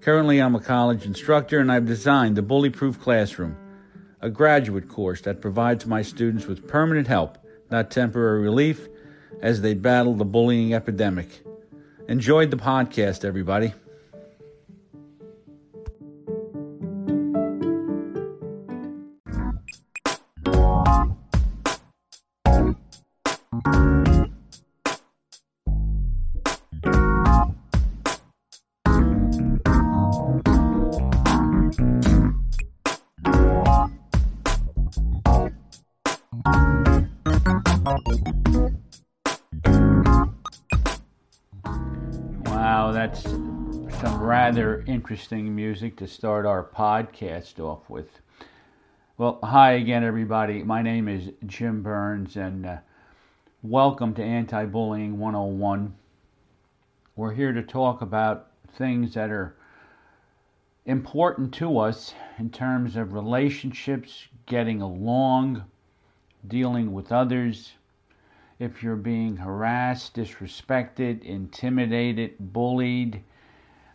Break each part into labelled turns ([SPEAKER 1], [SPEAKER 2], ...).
[SPEAKER 1] Currently, I'm a college instructor and I've designed the Bully Proof Classroom, a graduate course that provides my students with permanent help, not temporary relief, as they battle the bullying epidemic. Enjoyed the podcast, everybody. Wow, that's some rather interesting music to start our podcast off with. Well, hi again, everybody. My name is Jim Burns, and uh, welcome to Anti Bullying 101. We're here to talk about things that are important to us in terms of relationships, getting along, dealing with others, if you're being harassed, disrespected, intimidated, bullied.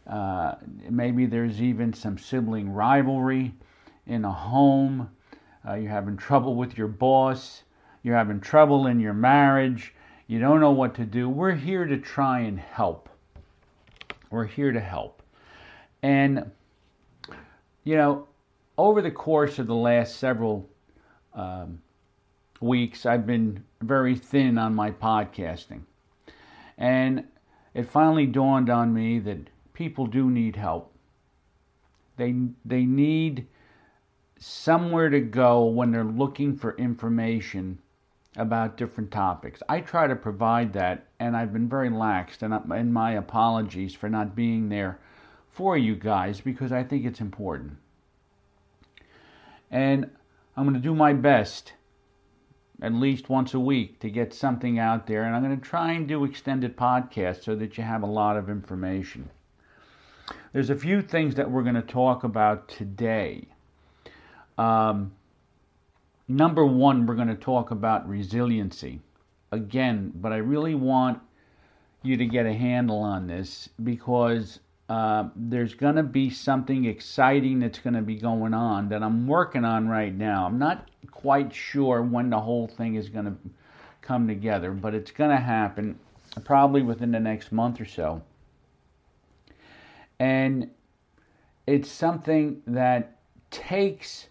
[SPEAKER 1] Uh, maybe there's even some sibling rivalry in a home. Uh, you're having trouble with your boss. You're having trouble in your marriage. You don't know what to do. We're here to try and help. We're here to help. And, you know, over the course of the last several um, weeks, I've been very thin on my podcasting. And it finally dawned on me that people do need help. They, they need somewhere to go when they're looking for information about different topics. I try to provide that, and I've been very lax, and, I, and my apologies for not being there for you guys because I think it's important. And I'm going to do my best at least once a week to get something out there. And I'm going to try and do extended podcasts so that you have a lot of information. There's a few things that we're going to talk about today. Um, number one, we're going to talk about resiliency. Again, but I really want you to get a handle on this because uh, there's going to be something exciting that's going to be going on that I'm working on right now. I'm not quite sure when the whole thing is going to come together, but it's going to happen probably within the next month or so. And it's something that takes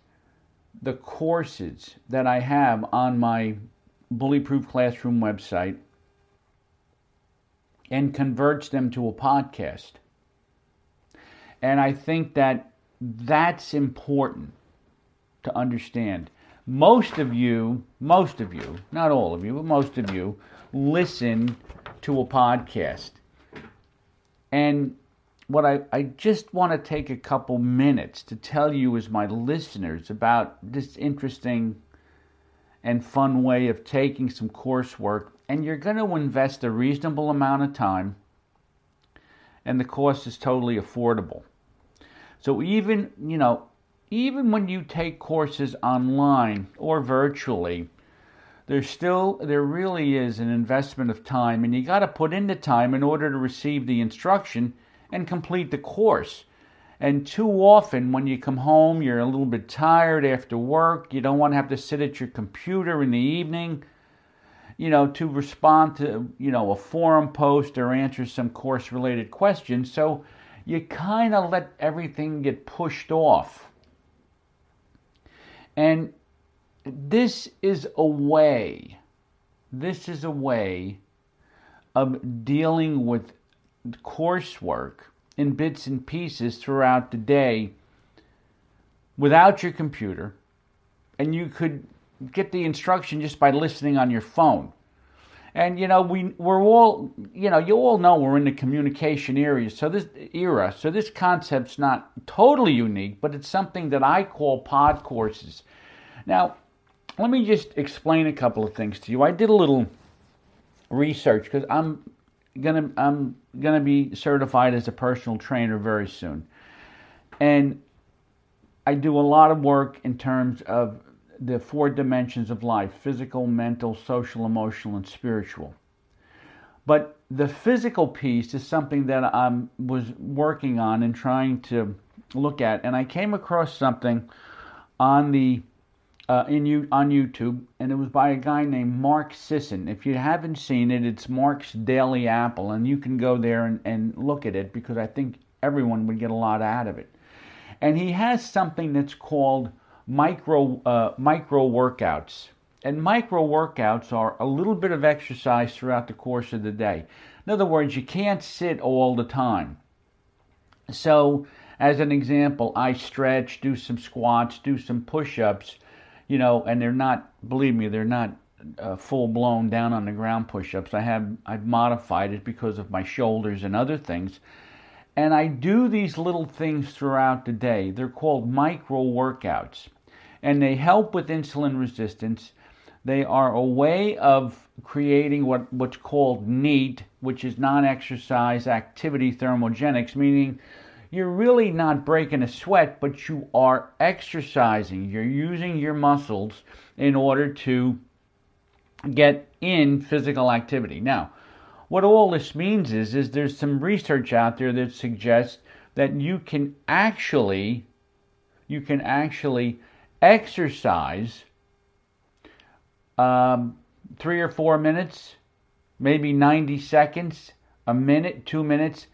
[SPEAKER 1] the courses that I have on my Bullyproof Classroom website and converts them to a podcast. And I think that that's important to understand most of you, most of you, not all of you, but most of you, listen to a podcast. And what I, I just want to take a couple minutes to tell you as my listeners about this interesting and fun way of taking some coursework. And you're going to invest a reasonable amount of time, and the cost is totally affordable. So even, you know, even when you take courses online or virtually, there's still there really is an investment of time and you got to put in the time in order to receive the instruction and complete the course. And too often when you come home, you're a little bit tired after work, you don't want to have to sit at your computer in the evening, you know, to respond to, you know, a forum post or answer some course related questions. So you kind of let everything get pushed off and this is a way, this is a way of dealing with coursework in bits and pieces throughout the day without your computer. And you could get the instruction just by listening on your phone. And you know, we we're all you know, you all know we're in the communication area. So this era, so this concept's not totally unique, but it's something that I call pod courses. Now, let me just explain a couple of things to you. I did a little research because I'm gonna I'm gonna be certified as a personal trainer very soon, and I do a lot of work in terms of the four dimensions of life: physical, mental, social, emotional, and spiritual. But the physical piece is something that I was working on and trying to look at, and I came across something on the uh, in on YouTube, and it was by a guy named Mark Sisson. If you haven't seen it, it's Mark's Daily Apple, and you can go there and, and look at it because I think everyone would get a lot out of it. And he has something that's called micro uh, micro workouts. And micro workouts are a little bit of exercise throughout the course of the day. In other words, you can't sit all the time. So, as an example, I stretch, do some squats, do some push ups, you know, and they're not, believe me, they're not uh, full blown down on the ground push ups. I have, I've modified it because of my shoulders and other things. And I do these little things throughout the day. They're called micro workouts, and they help with insulin resistance. They are a way of creating what, what's called NEAT, which is non exercise activity thermogenics, meaning you're really not breaking a sweat, but you are exercising. You're using your muscles in order to get in physical activity. Now, what all this means is is there's some research out there that suggests that you can actually you can actually exercise um, three or four minutes, maybe 90 seconds, a minute, two minutes,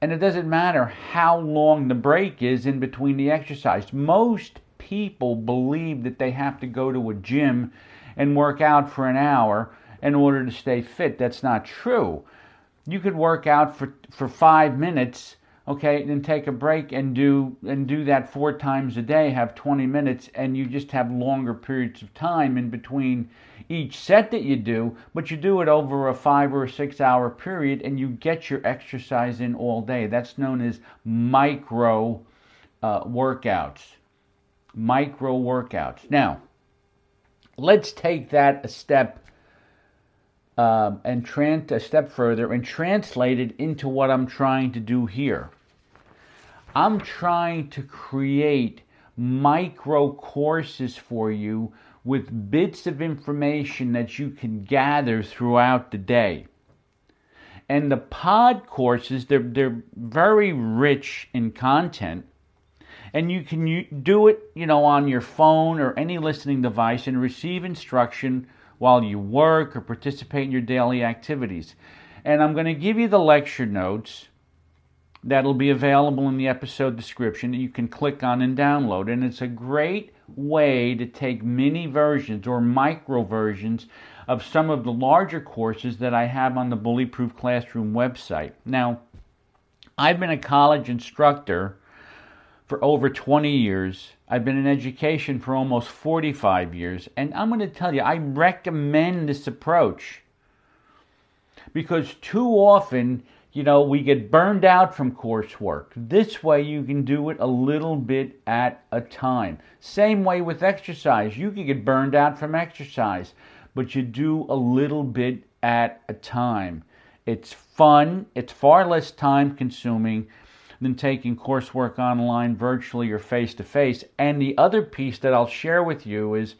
[SPEAKER 1] and it doesn't matter how long the break is in between the exercise. Most people believe that they have to go to a gym and work out for an hour in order to stay fit. That's not true. You could work out for, for five minutes, okay, then take a break and do and do that four times a day, have 20 minutes, and you just have longer periods of time in between each set that you do, but you do it over a five or six hour period and you get your exercise in all day. That's known as micro uh, workouts. Micro workouts. Now, let's take that a step um, and a step further and translate it into what I'm trying to do here. I'm trying to create micro courses for you with bits of information that you can gather throughout the day. And the pod courses, they're, they're very rich in content. And you can do it, you know, on your phone or any listening device and receive instruction while you work or participate in your daily activities. And I'm going to give you the lecture notes that'll be available in the episode description that you can click on and download. And it's a great way to take mini versions or micro versions of some of the larger courses that I have on the Bullyproof Classroom website. Now, I've been a college instructor for over 20 years. I've been in education for almost 45 years. And I'm going to tell you, I recommend this approach because too often you know, we get burned out from coursework. This way, you can do it a little bit at a time. Same way with exercise. You can get burned out from exercise, but you do a little bit at a time. It's fun, it's far less time consuming than taking coursework online, virtually, or face to face. And the other piece that I'll share with you is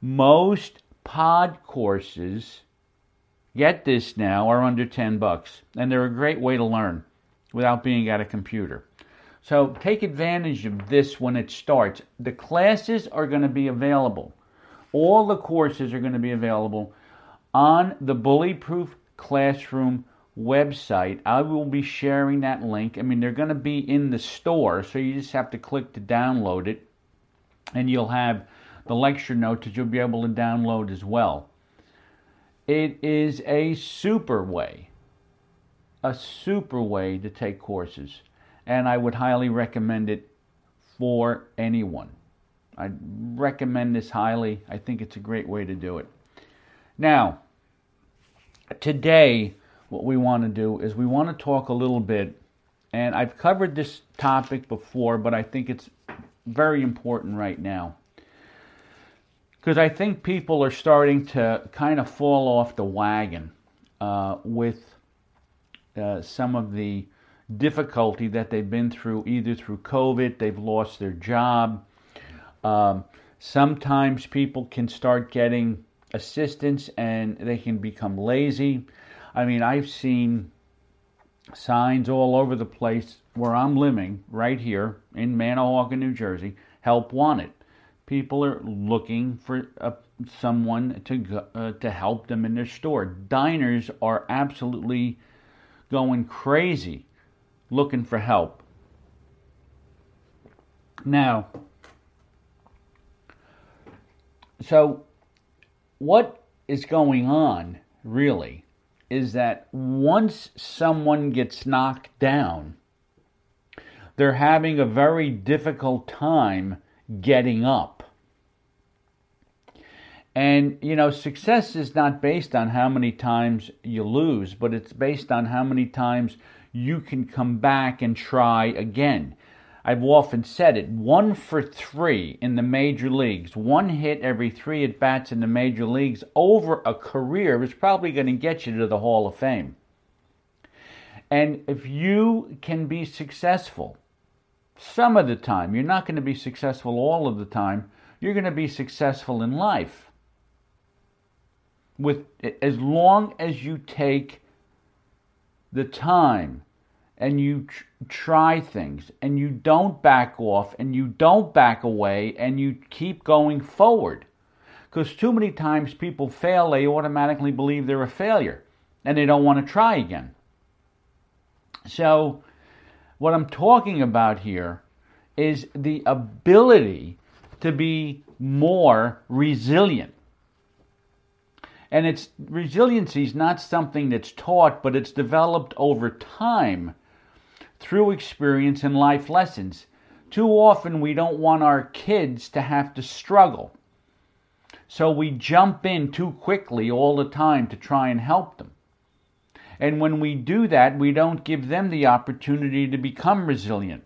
[SPEAKER 1] most pod courses Get this now are under 10 bucks and they're a great way to learn without being at a computer. So take advantage of this when it starts. The classes are going to be available. All the courses are going to be available on the Bullyproof Classroom website. I will be sharing that link. I mean, they're going to be in the store, so you just have to click to download it, and you'll have the lecture notes that you'll be able to download as well. It is a super way, a super way to take courses, and I would highly recommend it for anyone. I recommend this highly. I think it's a great way to do it. Now, today, what we want to do is we want to talk a little bit, and I've covered this topic before, but I think it's very important right now. Because I think people are starting to kind of fall off the wagon uh, with uh, some of the difficulty that they've been through, either through COVID, they've lost their job. Um, sometimes people can start getting assistance and they can become lazy. I mean, I've seen signs all over the place where I'm living, right here in Manahawkin, New Jersey, help wanted. People are looking for a, someone to uh, to help them in their store. Diners are absolutely going crazy looking for help. Now, so what is going on really is that once someone gets knocked down, they're having a very difficult time getting up. And, you know, success is not based on how many times you lose, but it's based on how many times you can come back and try again. I've often said it one for three in the major leagues, one hit every three at bats in the major leagues over a career is probably going to get you to the Hall of Fame. And if you can be successful some of the time, you're not going to be successful all of the time, you're going to be successful in life. With as long as you take the time and you tr- try things and you don't back off and you don't back away and you keep going forward. Because too many times people fail, they automatically believe they're a failure and they don't want to try again. So, what I'm talking about here is the ability to be more resilient. And it's resiliency is not something that's taught, but it's developed over time through experience and life lessons. Too often, we don't want our kids to have to struggle. So we jump in too quickly all the time to try and help them. And when we do that, we don't give them the opportunity to become resilient.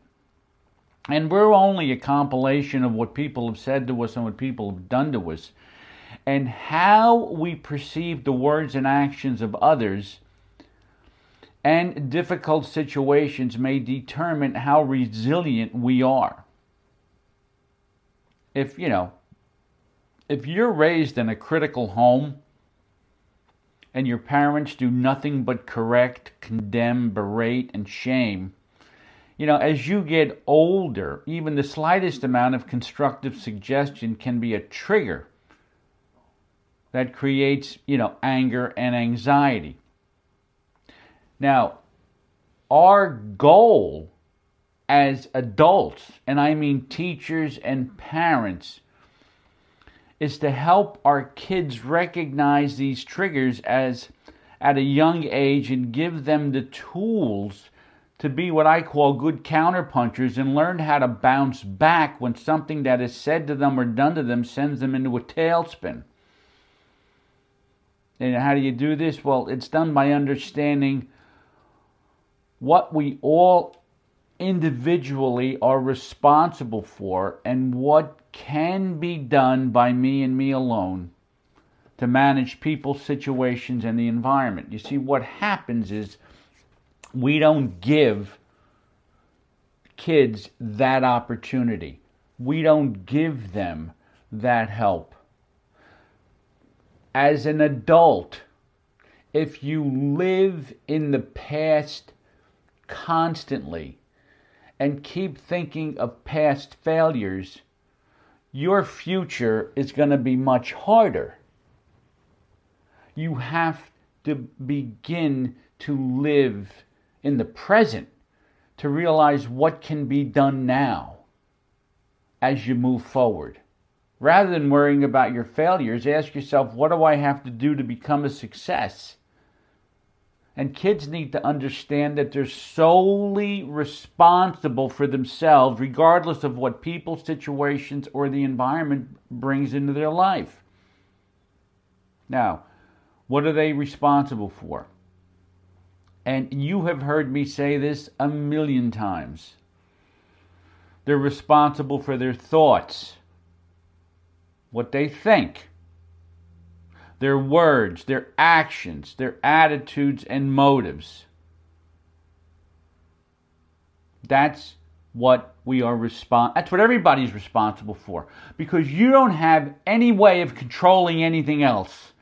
[SPEAKER 1] And we're only a compilation of what people have said to us and what people have done to us. And how we perceive the words and actions of others and difficult situations may determine how resilient we are. If, you know, if you're raised in a critical home and your parents do nothing but correct, condemn, berate, and shame, you know, as you get older, even the slightest amount of constructive suggestion can be a trigger that creates, you know, anger and anxiety. Now, our goal as adults, and I mean teachers and parents, is to help our kids recognize these triggers as at a young age and give them the tools to be what I call good counterpunchers and learn how to bounce back when something that is said to them or done to them sends them into a tailspin. And how do you do this? Well, it's done by understanding what we all individually are responsible for and what can be done by me and me alone to manage people, situations, and the environment. You see, what happens is we don't give kids that opportunity, we don't give them that help. As an adult, if you live in the past constantly and keep thinking of past failures, your future is going to be much harder. You have to begin to live in the present to realize what can be done now as you move forward. Rather than worrying about your failures, ask yourself, what do I have to do to become a success? And kids need to understand that they're solely responsible for themselves, regardless of what people, situations, or the environment brings into their life. Now, What are they responsible for? And you have heard me say this a million times. They're responsible for their thoughts, what they think, their words, their actions, their attitudes, and motives. That's what we are respon- that's what everybody's responsible for. Because you don't have any way of controlling anything else.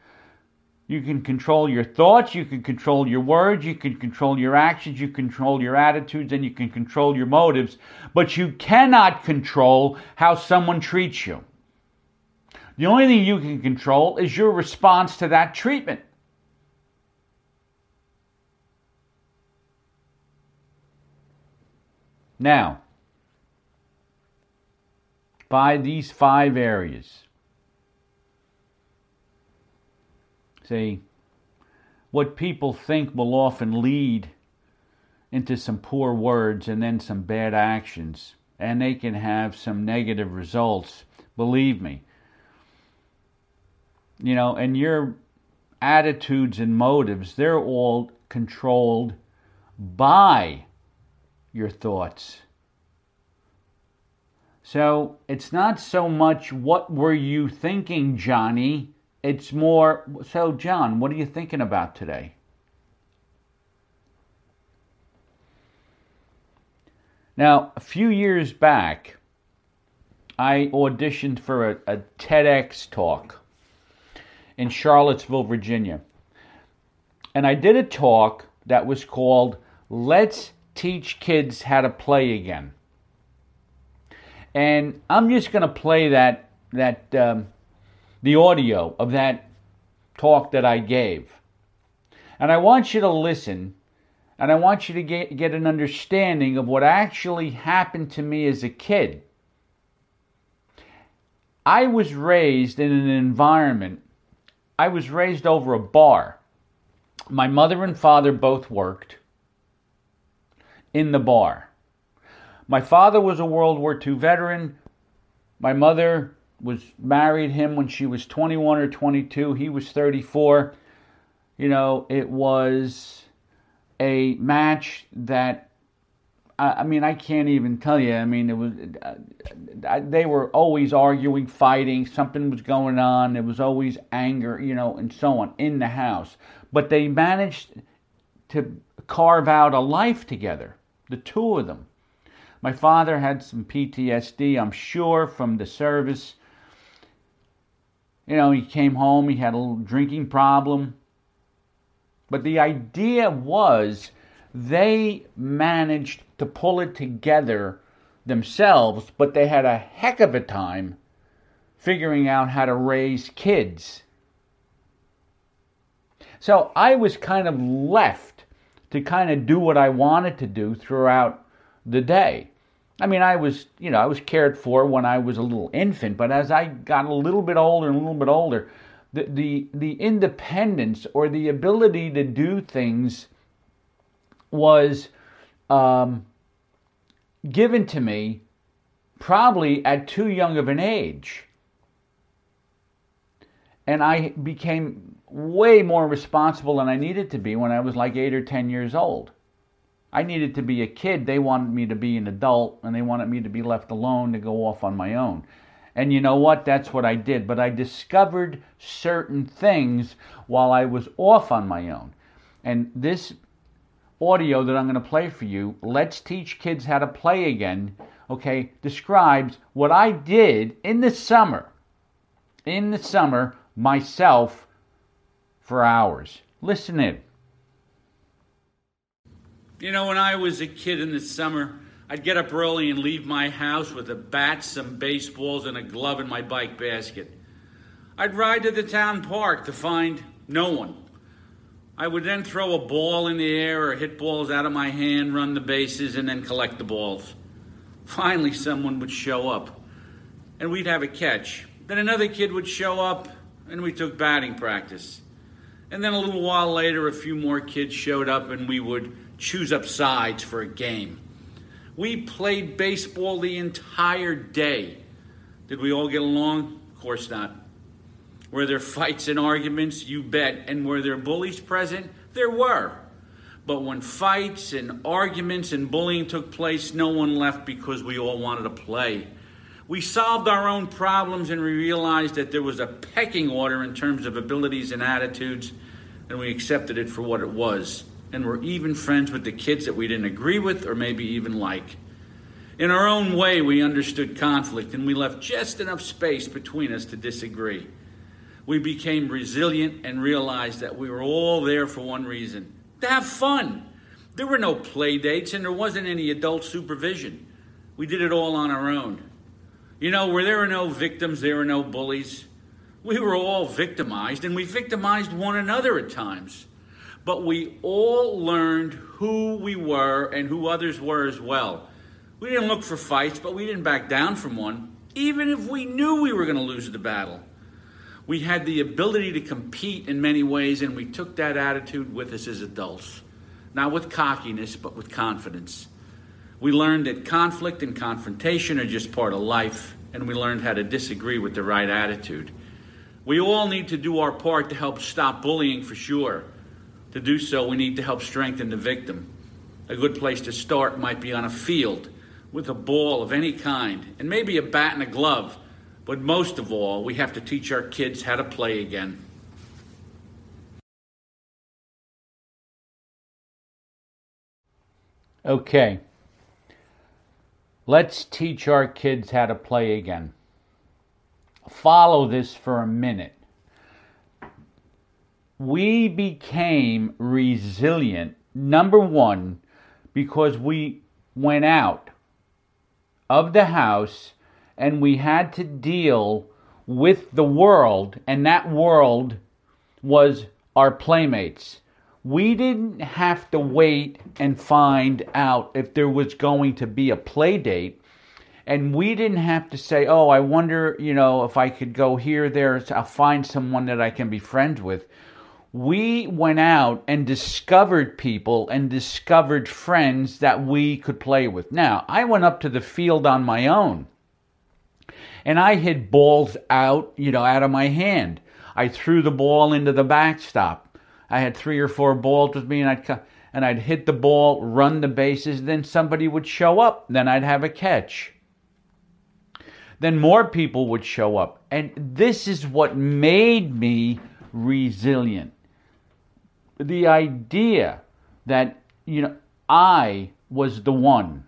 [SPEAKER 1] You can control your thoughts you can control your words you can control your actions you control your attitudes and you can control your motives. But you cannot control how someone treats you the only thing you can control is your response to that treatment Now, by these five areas, see, what people think will often lead into some poor words and then some bad actions, and they can have some negative results. Believe me. You know, and your attitudes and motives, they're all controlled by your thoughts. So it's not so much what were you thinking, Johnny? It's more, so John, what are you thinking about today? Now, a few years back, I auditioned for a, a TEDx talk in Charlottesville, Virginia. And I did a talk that was called Let's teach kids how to play again. And I'm just going to play that that um, the audio of that talk that I gave. And I want you to listen and I want you to get, get an understanding of what actually happened to me as a kid. I was raised in an environment, I was raised over a bar. My mother and father both worked in the bar. My father was a World War II veteran. My mother was married him when she was 21 or 22. He was 34. You know, it was a match that I mean, I can't even tell you. I mean, it was uh, they were always arguing, fighting. Something was going on. There was always anger, you know, and so on in the house. But they managed to carve out a life together the two of them. My father had some PTSD, I'm sure, from the service. You know, he came home, he had a little drinking problem. But the idea was they managed to pull it together themselves, but they had a heck of a time figuring out how to raise kids. So I was kind of left to kind of do what I wanted to do throughout the day. I mean, I was, you know, I was cared for when I was a little infant, but as I got a little bit older and a little bit older, the the, the independence or the ability to do things was um, given to me probably at too young of an age. And I became way more responsible than I needed to be when I was like eight or ten years old. I needed to be a kid. They wanted me to be an adult and they wanted me to be left alone to go off on my own. And you know what? That's what I did. But I discovered certain things while I was off on my own. And this audio that I'm going to play for you, Let's Teach Kids How to Play Again, okay, describes what I did in the summer. In the summer, myself for hours. Listen in. You know, when I was a kid in the summer, I'd get up early and leave my house with a bat, some baseballs, and a glove in my bike basket. I'd ride to the town park to find no one. I would then throw a ball in the air or hit balls out of my hand, run the bases, and then collect the balls. Finally, someone would show up, and we'd have a catch. Then another kid would show up, and we took batting practice. And then a little while later, a few more kids showed up and we would choose up sides for a game. We played baseball the entire day. Did we all get along? Of course not. Were there fights and arguments? You bet. And were there bullies present? There were. But when fights and arguments and bullying took place, no one left because we all wanted to play. We solved our own problems and we realized that there was a pecking order in terms of abilities and attitudes, and we accepted it for what it was. And we're even friends with the kids that we didn't agree with or maybe even like. In our own way, we understood conflict and we left just enough space between us to disagree. We became resilient and realized that we were all there for one reason to have fun. There were no play dates and there wasn't any adult supervision. We did it all on our own. You know, where there were no victims, there were no bullies. We were all victimized and we victimized one another at times. But we all learned who we were and who others were as well. We didn't look for fights, but we didn't back down from one, even if we knew we were going to lose the battle. We had the ability to compete in many ways, and we took that attitude with us as adults. Not with cockiness, but with confidence. We learned that conflict and confrontation are just part of life, and we learned how to disagree with the right attitude. We all need to do our part to help stop bullying for sure. To do so, we need to help strengthen the victim. A good place to start might be on a field with a ball of any kind, and maybe a bat and a glove but most of all, we have to teach our kids how to play again.
[SPEAKER 2] Okay. Let's teach our kids how to play again. Follow this for a minute. We became resilient, number one, because we went out of the house and we had to deal with the world, and that world was our playmates. We didn't have to wait and find out if there was going to be a play date. And we didn't have to say, oh, I wonder, you know, if I could go here, there, I'll find someone that I can be friends with. We went out and discovered people and discovered friends that we could play with. Now, I went up to the field on my own and I hit balls out, you know, out of my hand. I threw the ball into the backstop. I had three or four balls with me, and I'd and I'd hit the ball, run the bases. Then somebody would show up. Then I'd have a catch. Then more people would show up, and this is what made me resilient. The idea that you know I was the one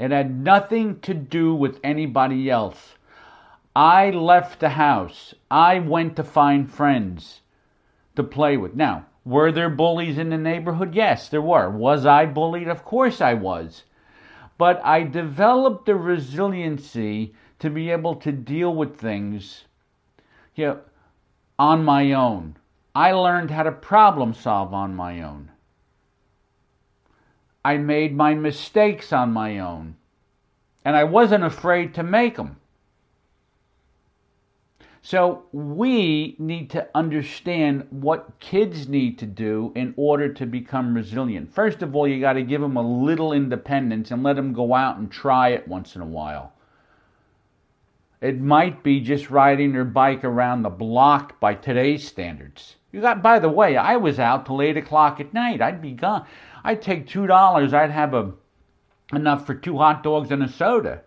[SPEAKER 2] it had nothing to do with anybody else. I left the house. I went to find friends to play with. Now, were there bullies in the neighborhood? Yes, there were. Was I bullied? Of course I was. But I developed the resiliency to be able to deal with things you know, on my own. I learned how to problem solve on my own. I made my mistakes on my own. And I wasn't afraid to make them. So we need to understand what kids need to do in order to become resilient. First of all, you got to give them a little independence and let them go out and try it once in a while. It might be just riding their bike around the block by today's standards. You got, by the way, I was out till eight o'clock at night. I'd be gone. I'd take two dollars. I'd have a enough for two hot dogs and a soda,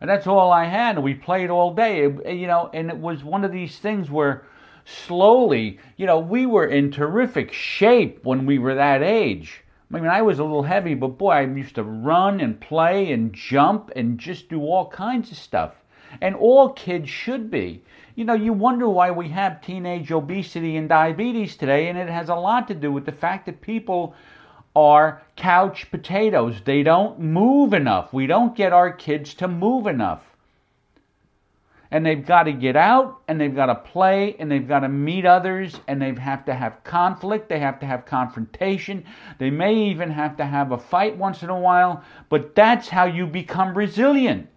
[SPEAKER 2] and that's all I had. We played all day, you know, and it was one of these things where slowly, you know, we were in terrific shape when we were that age. I mean, I was a little heavy, but boy, I used to run and play and jump and just do all kinds of stuff. And all kids should be. You know, you wonder why we have teenage obesity and diabetes today, and it has a lot to do with the fact that people are couch potatoes. They don't move enough. We don't get our kids to move enough. And they've got to get out and they've got to play and they've got to meet others and they have to have conflict. They have to have confrontation. They may even have to have a fight once in a while, but that's how you become resilient.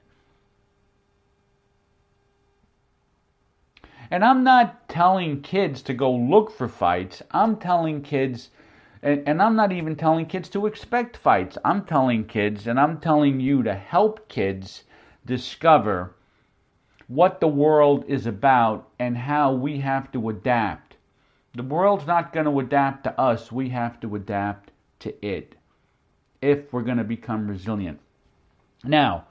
[SPEAKER 2] And I'm not telling kids to go look for fights. I'm telling kids, and, and, I'm not even telling kids to expect fights. I'm telling kids, and I'm telling you to help kids discover what the world is about and how we have to adapt. The world's not going to adapt to us, we have to adapt to it if we're going to become resilient. Now,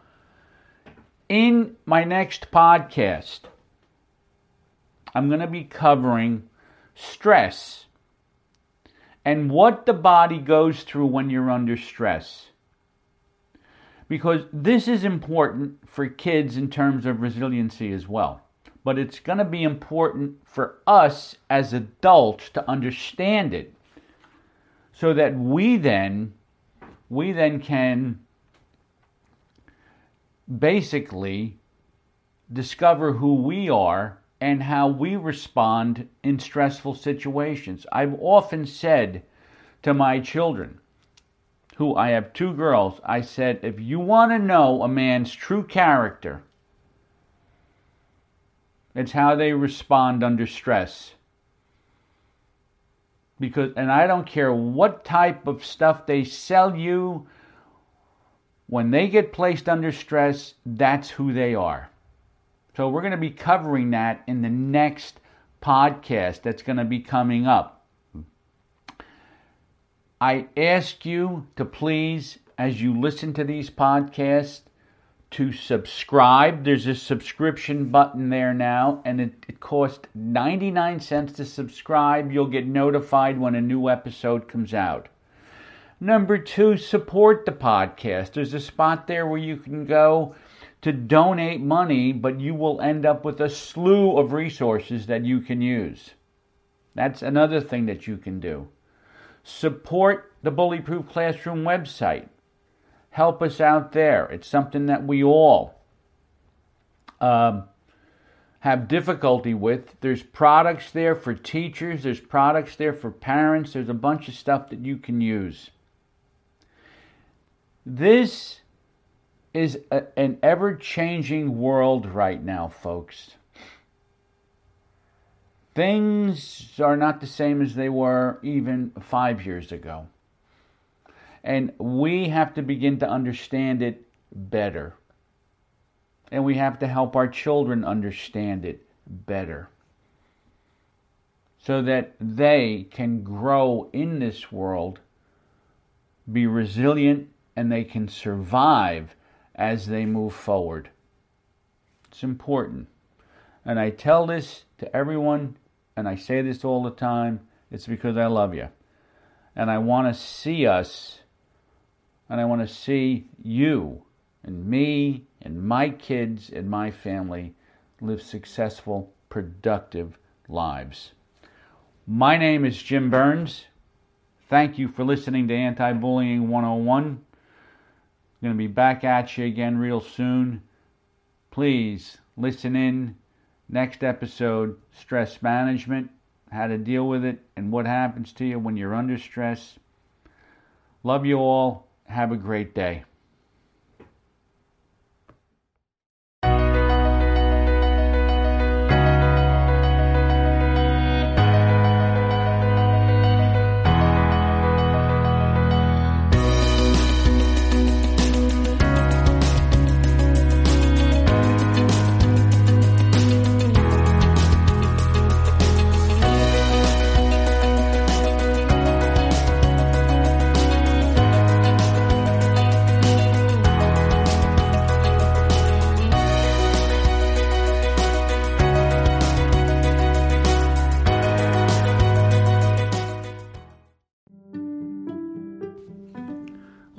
[SPEAKER 2] in my next podcast, I'm going to be covering stress and what the body goes through when you're under stress. Because this is important for kids in terms of resiliency as well. But it's going to be important for us as adults to understand it so that we then we then can basically discover who we are and how we respond in stressful situations. I've often said to my children, who I have two girls, I said, if you want to know a man's true character, it's how they respond under stress. Because, and I don't care what type of stuff they sell you, when they get placed under stress, that's who they are. So we're going to be covering that in the next podcast that's going to be coming up. I ask you to please, as you listen to these podcasts, to subscribe. There's a subscription button there now, and it, it costs 99 cents to subscribe. You'll get notified when a new episode comes out. Number two, support the podcast. There's a spot there where you can go to donate money, but you will end up with a slew of resources that you can use. That's another thing that you can do. Support the Bullyproof Classroom website. Help us out there. It's something that we all um, have difficulty with. There's products there for teachers, there's products there for parents, there's a bunch of stuff that you can use. This is a, an ever changing world right now, folks. Things are not the same as they were even five years ago. And we have to begin to understand it better. And we have to help our children understand it better. So that they can grow in this world, be resilient, and they can survive as they move forward. It's important. And I tell this to everyone, and I say this all the time it's because I love you. And I want to see us, and I want to see you and me and my kids and my family live successful, productive lives. My name is Jim Burns. Thank you for listening to Anti Bullying 101 going to be back at you again real soon. Please listen in. Next episode stress management, how to deal with it, and what happens to you when you're under stress. Love you all. Have a great day.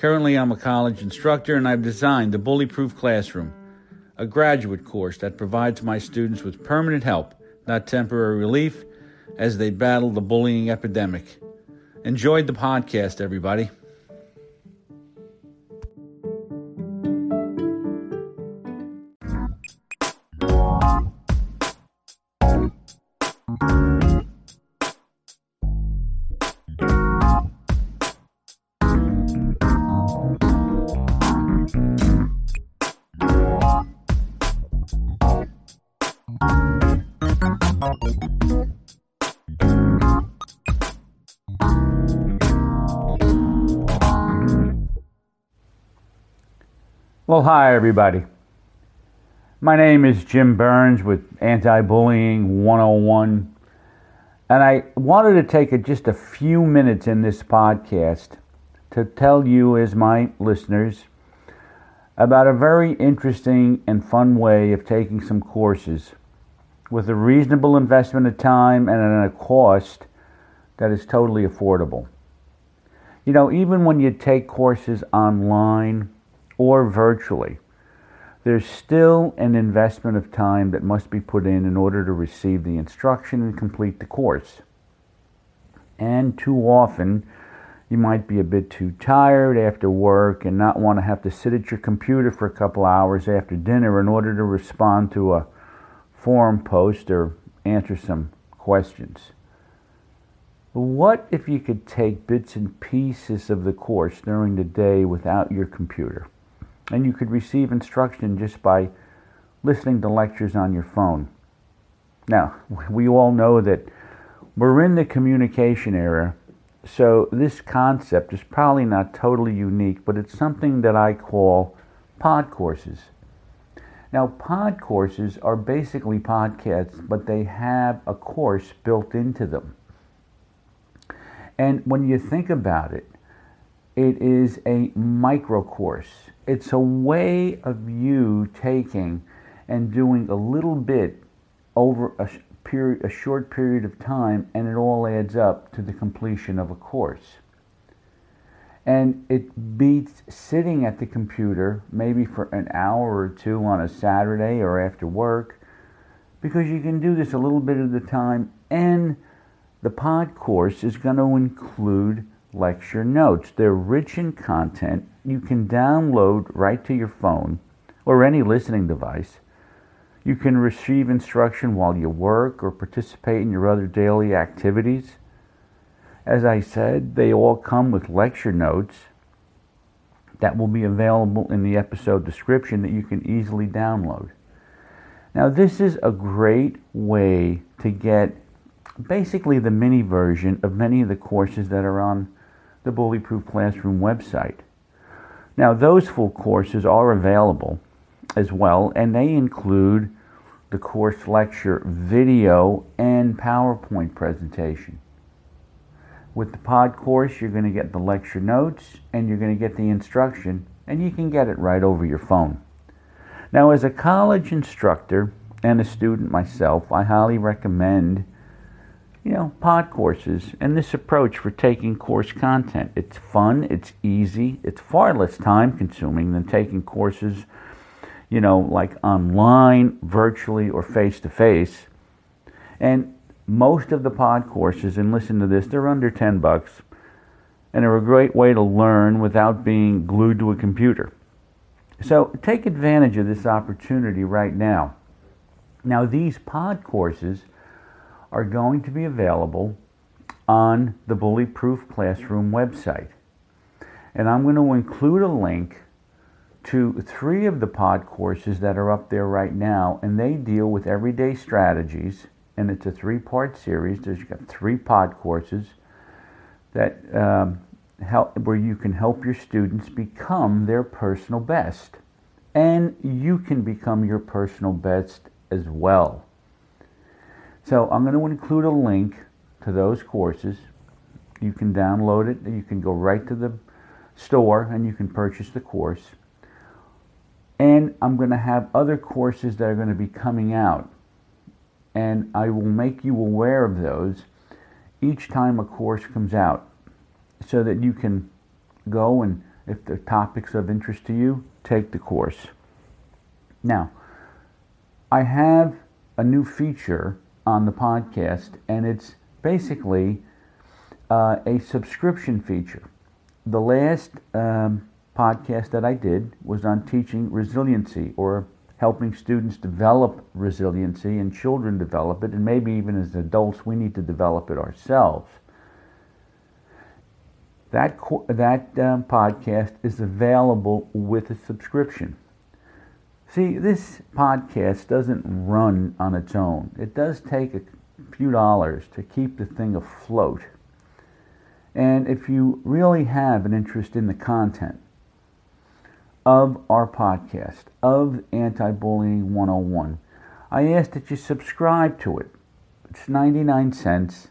[SPEAKER 2] Currently, I'm a college instructor and I've designed the Bullyproof Classroom, a graduate course that provides my students with permanent help, not temporary relief, as they battle the bullying epidemic. Enjoyed the podcast, everybody.
[SPEAKER 1] Well, hi, everybody. My name is Jim Burns with Anti Bullying 101. And I wanted to take a, just a few minutes in this podcast to tell you, as my listeners, about a very interesting and fun way of taking some courses with a reasonable investment of time and at a cost that is totally affordable. You know, even when you take courses online or virtually, there's still an investment of time that must be put in in order to receive the instruction and complete the course. And too often, you might be a bit too tired after work and not want to have to sit at your computer for a couple hours after dinner in order to respond to a forum post or answer some questions. What if you could take bits and pieces of the course during the day without your computer? And you could receive instruction just by listening to lectures on your phone. Now, we all know that we're in the communication era, so this concept is probably not totally unique, but it's something that I call pod courses. Now, pod courses are basically podcasts, but they have a course built into them. And when you think about it, it is a micro course. It's a way of you taking and doing a little bit over a period, a short period of time, and it all adds up to the completion of a course. And it beats sitting at the computer maybe for an hour or two on a Saturday or after work, because you can do this a little bit at a time, and the pod course is going to include lecture notes. They're rich in content you can download right to your phone or any listening device. You can receive instruction while you work or participate in your other daily activities. As I said, they all come with lecture notes that will be available in the episode description that you can easily download. Now, this is a great way to get basically the mini version of many of the courses that are on the Bullyproof Classroom website. Now, those full courses are available as well, and they include the course lecture video and PowerPoint presentation. With the pod course, you're going to get the lecture notes and you're going to get the instruction, and you can get it right over your phone. Now, as a college instructor and a student myself, I highly recommend you know, pod courses and this approach for taking course content. It's fun, it's easy, it's far less time consuming than taking courses, you know, like online, virtually, or face to face. And most of the pod courses, and listen to this, they're under 10 bucks and they're a great way to learn without being glued to a computer. So take advantage of this opportunity right now. Now, these pod courses are going to be available on the Bullyproof Classroom website. And I'm going to include a link to three of the pod courses that are up there right now, and they deal with everyday strategies. And it's a three part series. There's got three pod courses that um, help, where you can help your students become their personal best. And you can become your personal best as well. So I'm going to include a link to those courses. You can download it. You can go right to the store and you can purchase the course. And I'm going to have other courses that are going to be coming out. And I will make you aware of those each time a course comes out so that you can go and, if the topic's of interest to you, take the course. Now, I have a new feature on the podcast, and it's basically uh, a subscription feature. The last um, podcast that I did was on teaching resiliency or helping students develop resiliency and children develop it, and maybe even as adults, we need to develop it ourselves. That, that um, podcast is available with a subscription. See, this podcast doesn't run on its own. It does take a few dollars to keep the thing afloat. And if you really have an interest in the content,
[SPEAKER 2] of our podcast, of Anti Bullying 101, I ask that you subscribe to it. It's 99 cents,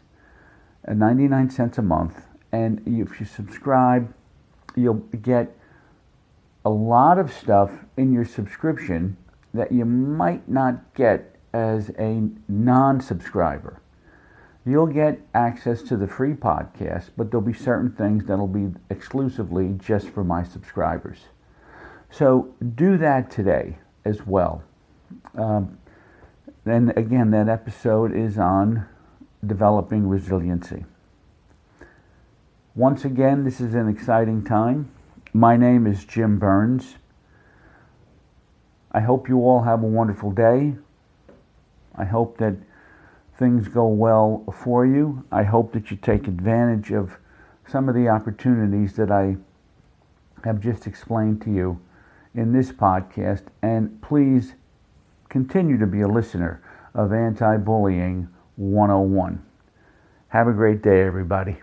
[SPEAKER 2] uh, 99 cents a month. And if you subscribe, you'll get a lot of stuff in your subscription that you might not get as a non subscriber. You'll get access to the free podcast, but there'll be certain things that'll be exclusively just for my subscribers. So do that today as well. Um, then again, that episode is on developing resiliency. Once again, this is an exciting time. My name is Jim Burns. I hope you all have a wonderful day. I hope that things go well for you. I hope that you take advantage of some of the opportunities that I have just explained to you in this podcast. And please continue to be a listener of Anti Bullying 101. Have a great day, everybody.